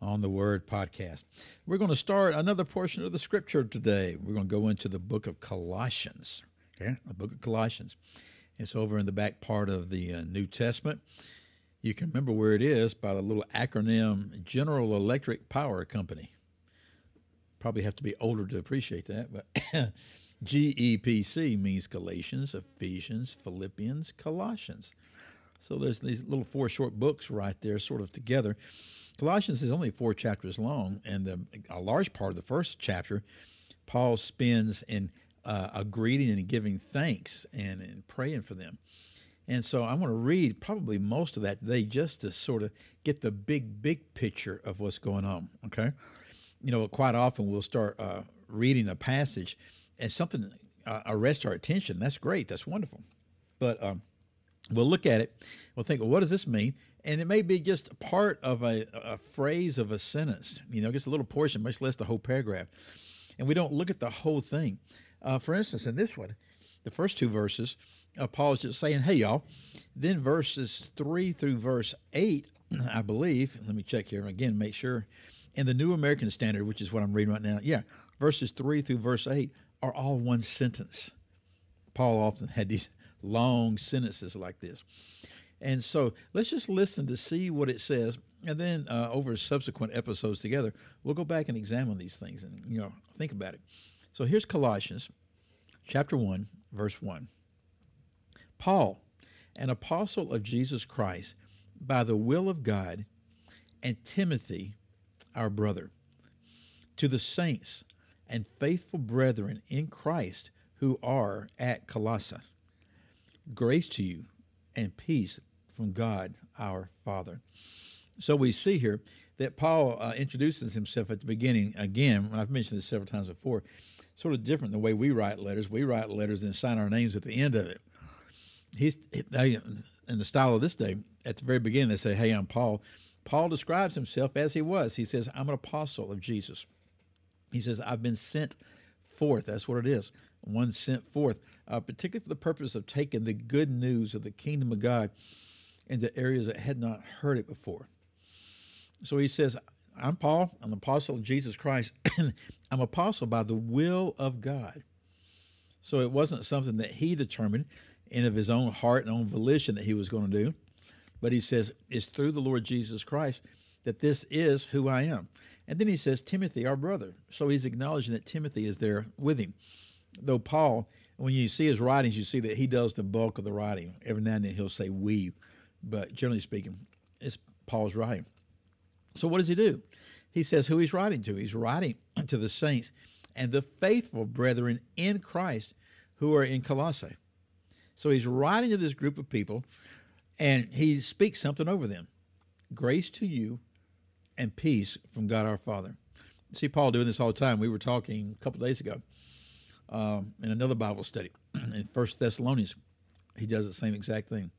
on the Word Podcast. We're going to start another portion of the scripture today. We're going to go into the book of Colossians. Okay, the book of Colossians. It's over in the back part of the uh, New Testament. You can remember where it is by the little acronym General Electric Power Company. Probably have to be older to appreciate that, but GEPC means Galatians, Ephesians, Philippians, Colossians. So there's these little four short books right there, sort of together. Colossians is only four chapters long, and the, a large part of the first chapter, Paul spends in uh, a greeting and giving thanks and, and praying for them. And so I'm going to read probably most of that today just to sort of get the big, big picture of what's going on. Okay. You know, quite often we'll start uh, reading a passage and something uh, arrests our attention. That's great. That's wonderful. But um, we'll look at it. We'll think, well, what does this mean? And it may be just part of a, a phrase of a sentence, you know, just a little portion, much less the whole paragraph. And we don't look at the whole thing. Uh, for instance, in this one, the first two verses, uh, Paul's just saying, hey, y'all. Then verses 3 through verse 8, I believe, let me check here again, make sure. In the New American Standard, which is what I'm reading right now, yeah, verses 3 through verse 8 are all one sentence. Paul often had these long sentences like this. And so let's just listen to see what it says. And then uh, over subsequent episodes together, we'll go back and examine these things and, you know, think about it. So here's Colossians chapter 1, verse 1. Paul, an apostle of Jesus Christ, by the will of God, and Timothy, our brother, to the saints and faithful brethren in Christ who are at Colossae Grace to you and peace from God our Father. So we see here that Paul uh, introduces himself at the beginning again. I've mentioned this several times before. Sort of different the way we write letters. We write letters and sign our names at the end of it. He's in the style of this day. At the very beginning, they say, "Hey, I'm Paul." Paul describes himself as he was. He says, "I'm an apostle of Jesus." He says, "I've been sent forth." That's what it is one sent forth, uh, particularly for the purpose of taking the good news of the kingdom of God into areas that had not heard it before. So he says, I'm Paul, I'm an apostle of Jesus Christ. I'm apostle by the will of God. So it wasn't something that he determined in of his own heart and own volition that he was going to do. But he says, it's through the Lord Jesus Christ that this is who I am. And then he says, Timothy, our brother. So he's acknowledging that Timothy is there with him though Paul, when you see his writings, you see that he does the bulk of the writing. Every now and then he'll say we, but generally speaking, it's Paul's writing. So what does he do? He says who he's writing to. He's writing to the saints and the faithful brethren in Christ who are in Colossae. So he's writing to this group of people and he speaks something over them. Grace to you and peace from God our Father. See Paul doing this all the time. We were talking a couple days ago um, in another Bible study in First Thessalonians. He does the same exact thing.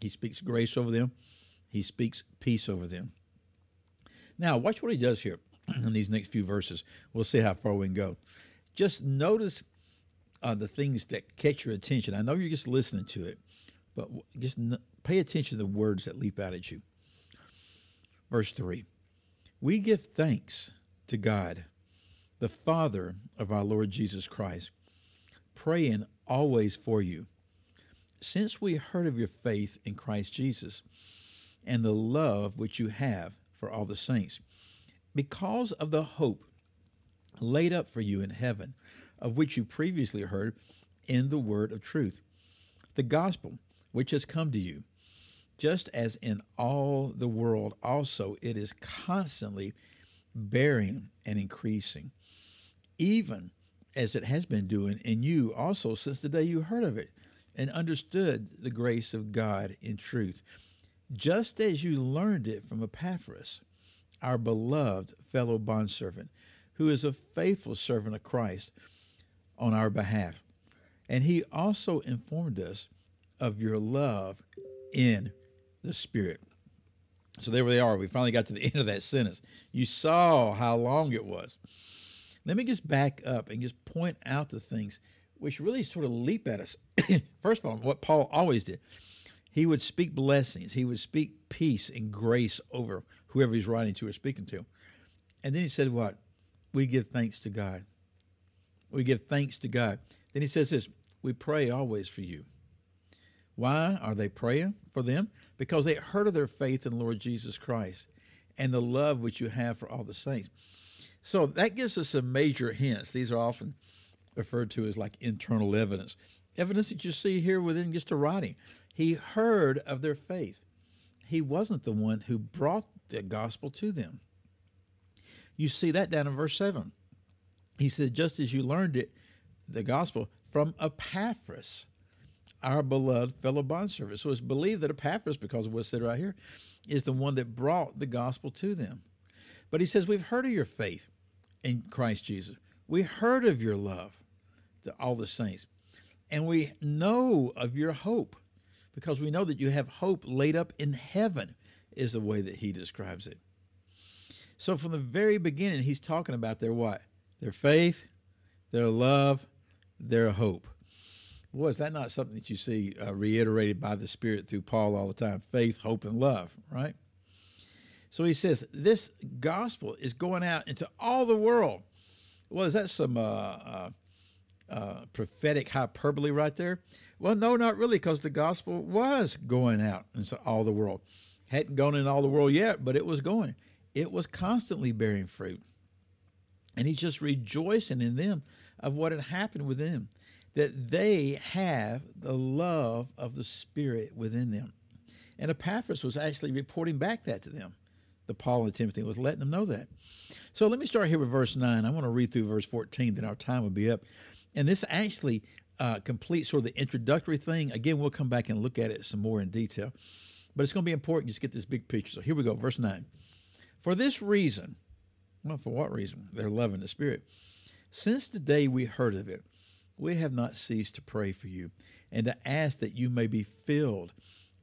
He speaks grace over them. He speaks peace over them. Now, watch what he does here in these next few verses. We'll see how far we can go. Just notice uh, the things that catch your attention. I know you're just listening to it, but just pay attention to the words that leap out at you. Verse 3 We give thanks to God the Father of our Lord Jesus Christ, praying always for you. Since we heard of your faith in Christ Jesus and the love which you have for all the saints, because of the hope laid up for you in heaven, of which you previously heard in the word of truth, the gospel which has come to you, just as in all the world also it is constantly bearing and increasing even as it has been doing in you also since the day you heard of it and understood the grace of God in truth, just as you learned it from Epaphras, our beloved fellow bondservant, who is a faithful servant of Christ, on our behalf. And he also informed us of your love in the Spirit. So there they are. We finally got to the end of that sentence. You saw how long it was. Let me just back up and just point out the things which really sort of leap at us. First of all, what Paul always did, he would speak blessings, he would speak peace and grace over whoever he's writing to or speaking to. And then he said, What? We give thanks to God. We give thanks to God. Then he says this We pray always for you. Why are they praying for them? Because they heard of their faith in Lord Jesus Christ and the love which you have for all the saints. So that gives us some major hints. These are often referred to as like internal evidence. Evidence that you see here within just a writing. He heard of their faith. He wasn't the one who brought the gospel to them. You see that down in verse 7. He said, just as you learned it, the gospel, from Epaphras, our beloved fellow bondservant. So it's believed that Epaphras, because of what's said right here, is the one that brought the gospel to them. But he says, We've heard of your faith in Christ Jesus. We heard of your love to all the saints. And we know of your hope because we know that you have hope laid up in heaven, is the way that he describes it. So from the very beginning, he's talking about their what? Their faith, their love, their hope. Boy, is that not something that you see uh, reiterated by the Spirit through Paul all the time? Faith, hope, and love, right? So he says this gospel is going out into all the world. Well, is that some uh, uh, uh, prophetic hyperbole right there? Well, no, not really, because the gospel was going out into all the world. Hadn't gone in all the world yet, but it was going. It was constantly bearing fruit. And he's just rejoicing in them of what had happened with them that they have the love of the Spirit within them. And Epaphras was actually reporting back that to them. The Paul and Timothy was letting them know that. So let me start here with verse 9. I want to read through verse 14, then our time will be up. And this actually uh, completes sort of the introductory thing. Again, we'll come back and look at it some more in detail. But it's going to be important just get this big picture. So here we go, verse 9. For this reason, well, for what reason? They're loving the Spirit. Since the day we heard of it, we have not ceased to pray for you and to ask that you may be filled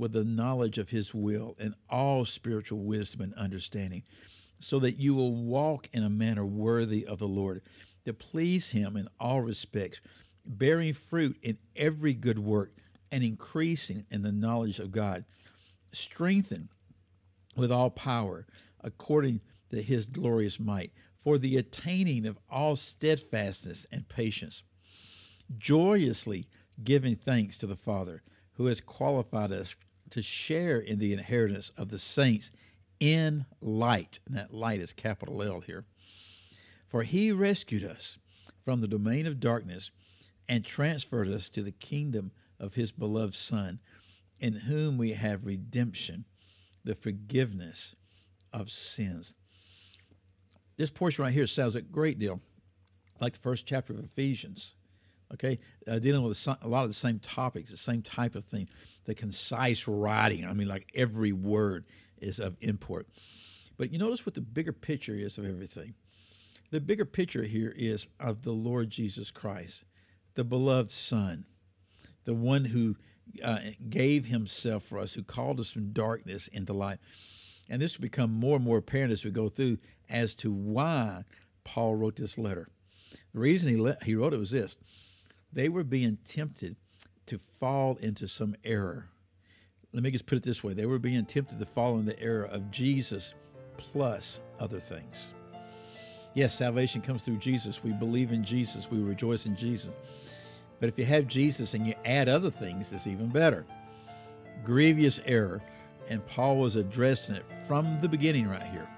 with the knowledge of his will and all spiritual wisdom and understanding, so that you will walk in a manner worthy of the Lord, to please him in all respects, bearing fruit in every good work and increasing in the knowledge of God, strengthened with all power according to his glorious might, for the attaining of all steadfastness and patience joyously giving thanks to the Father who has qualified us to share in the inheritance of the saints in light. And that light is capital L here. For he rescued us from the domain of darkness and transferred us to the kingdom of his beloved Son, in whom we have redemption, the forgiveness of sins. This portion right here sounds a great deal like the first chapter of Ephesians okay, uh, dealing with a, lot of the same topics, the same type of thing, the concise writing. I mean, like every word is of import. But you notice what the bigger picture is of everything. The bigger picture here is of the Lord Jesus Christ, the beloved Son, the one who uh, gave himself for us, who called us from darkness into light. And this will become more and more apparent as we go through as to why Paul wrote this letter. The reason he, le- he wrote it was this they were being tempted to fall into some error. Let me just put it this way they were being tempted to fall in the error of Jesus plus other things. Yes, salvation comes through Jesus. We believe in Jesus, we rejoice in Jesus. But if you have Jesus and you add other things, it's even better. Grievous error. And Paul was addressing it from the beginning, right here.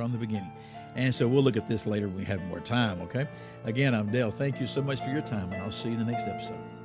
From the beginning. And so we'll look at this later when we have more time, okay? Again, I'm Dale. Thank you so much for your time, and I'll see you in the next episode.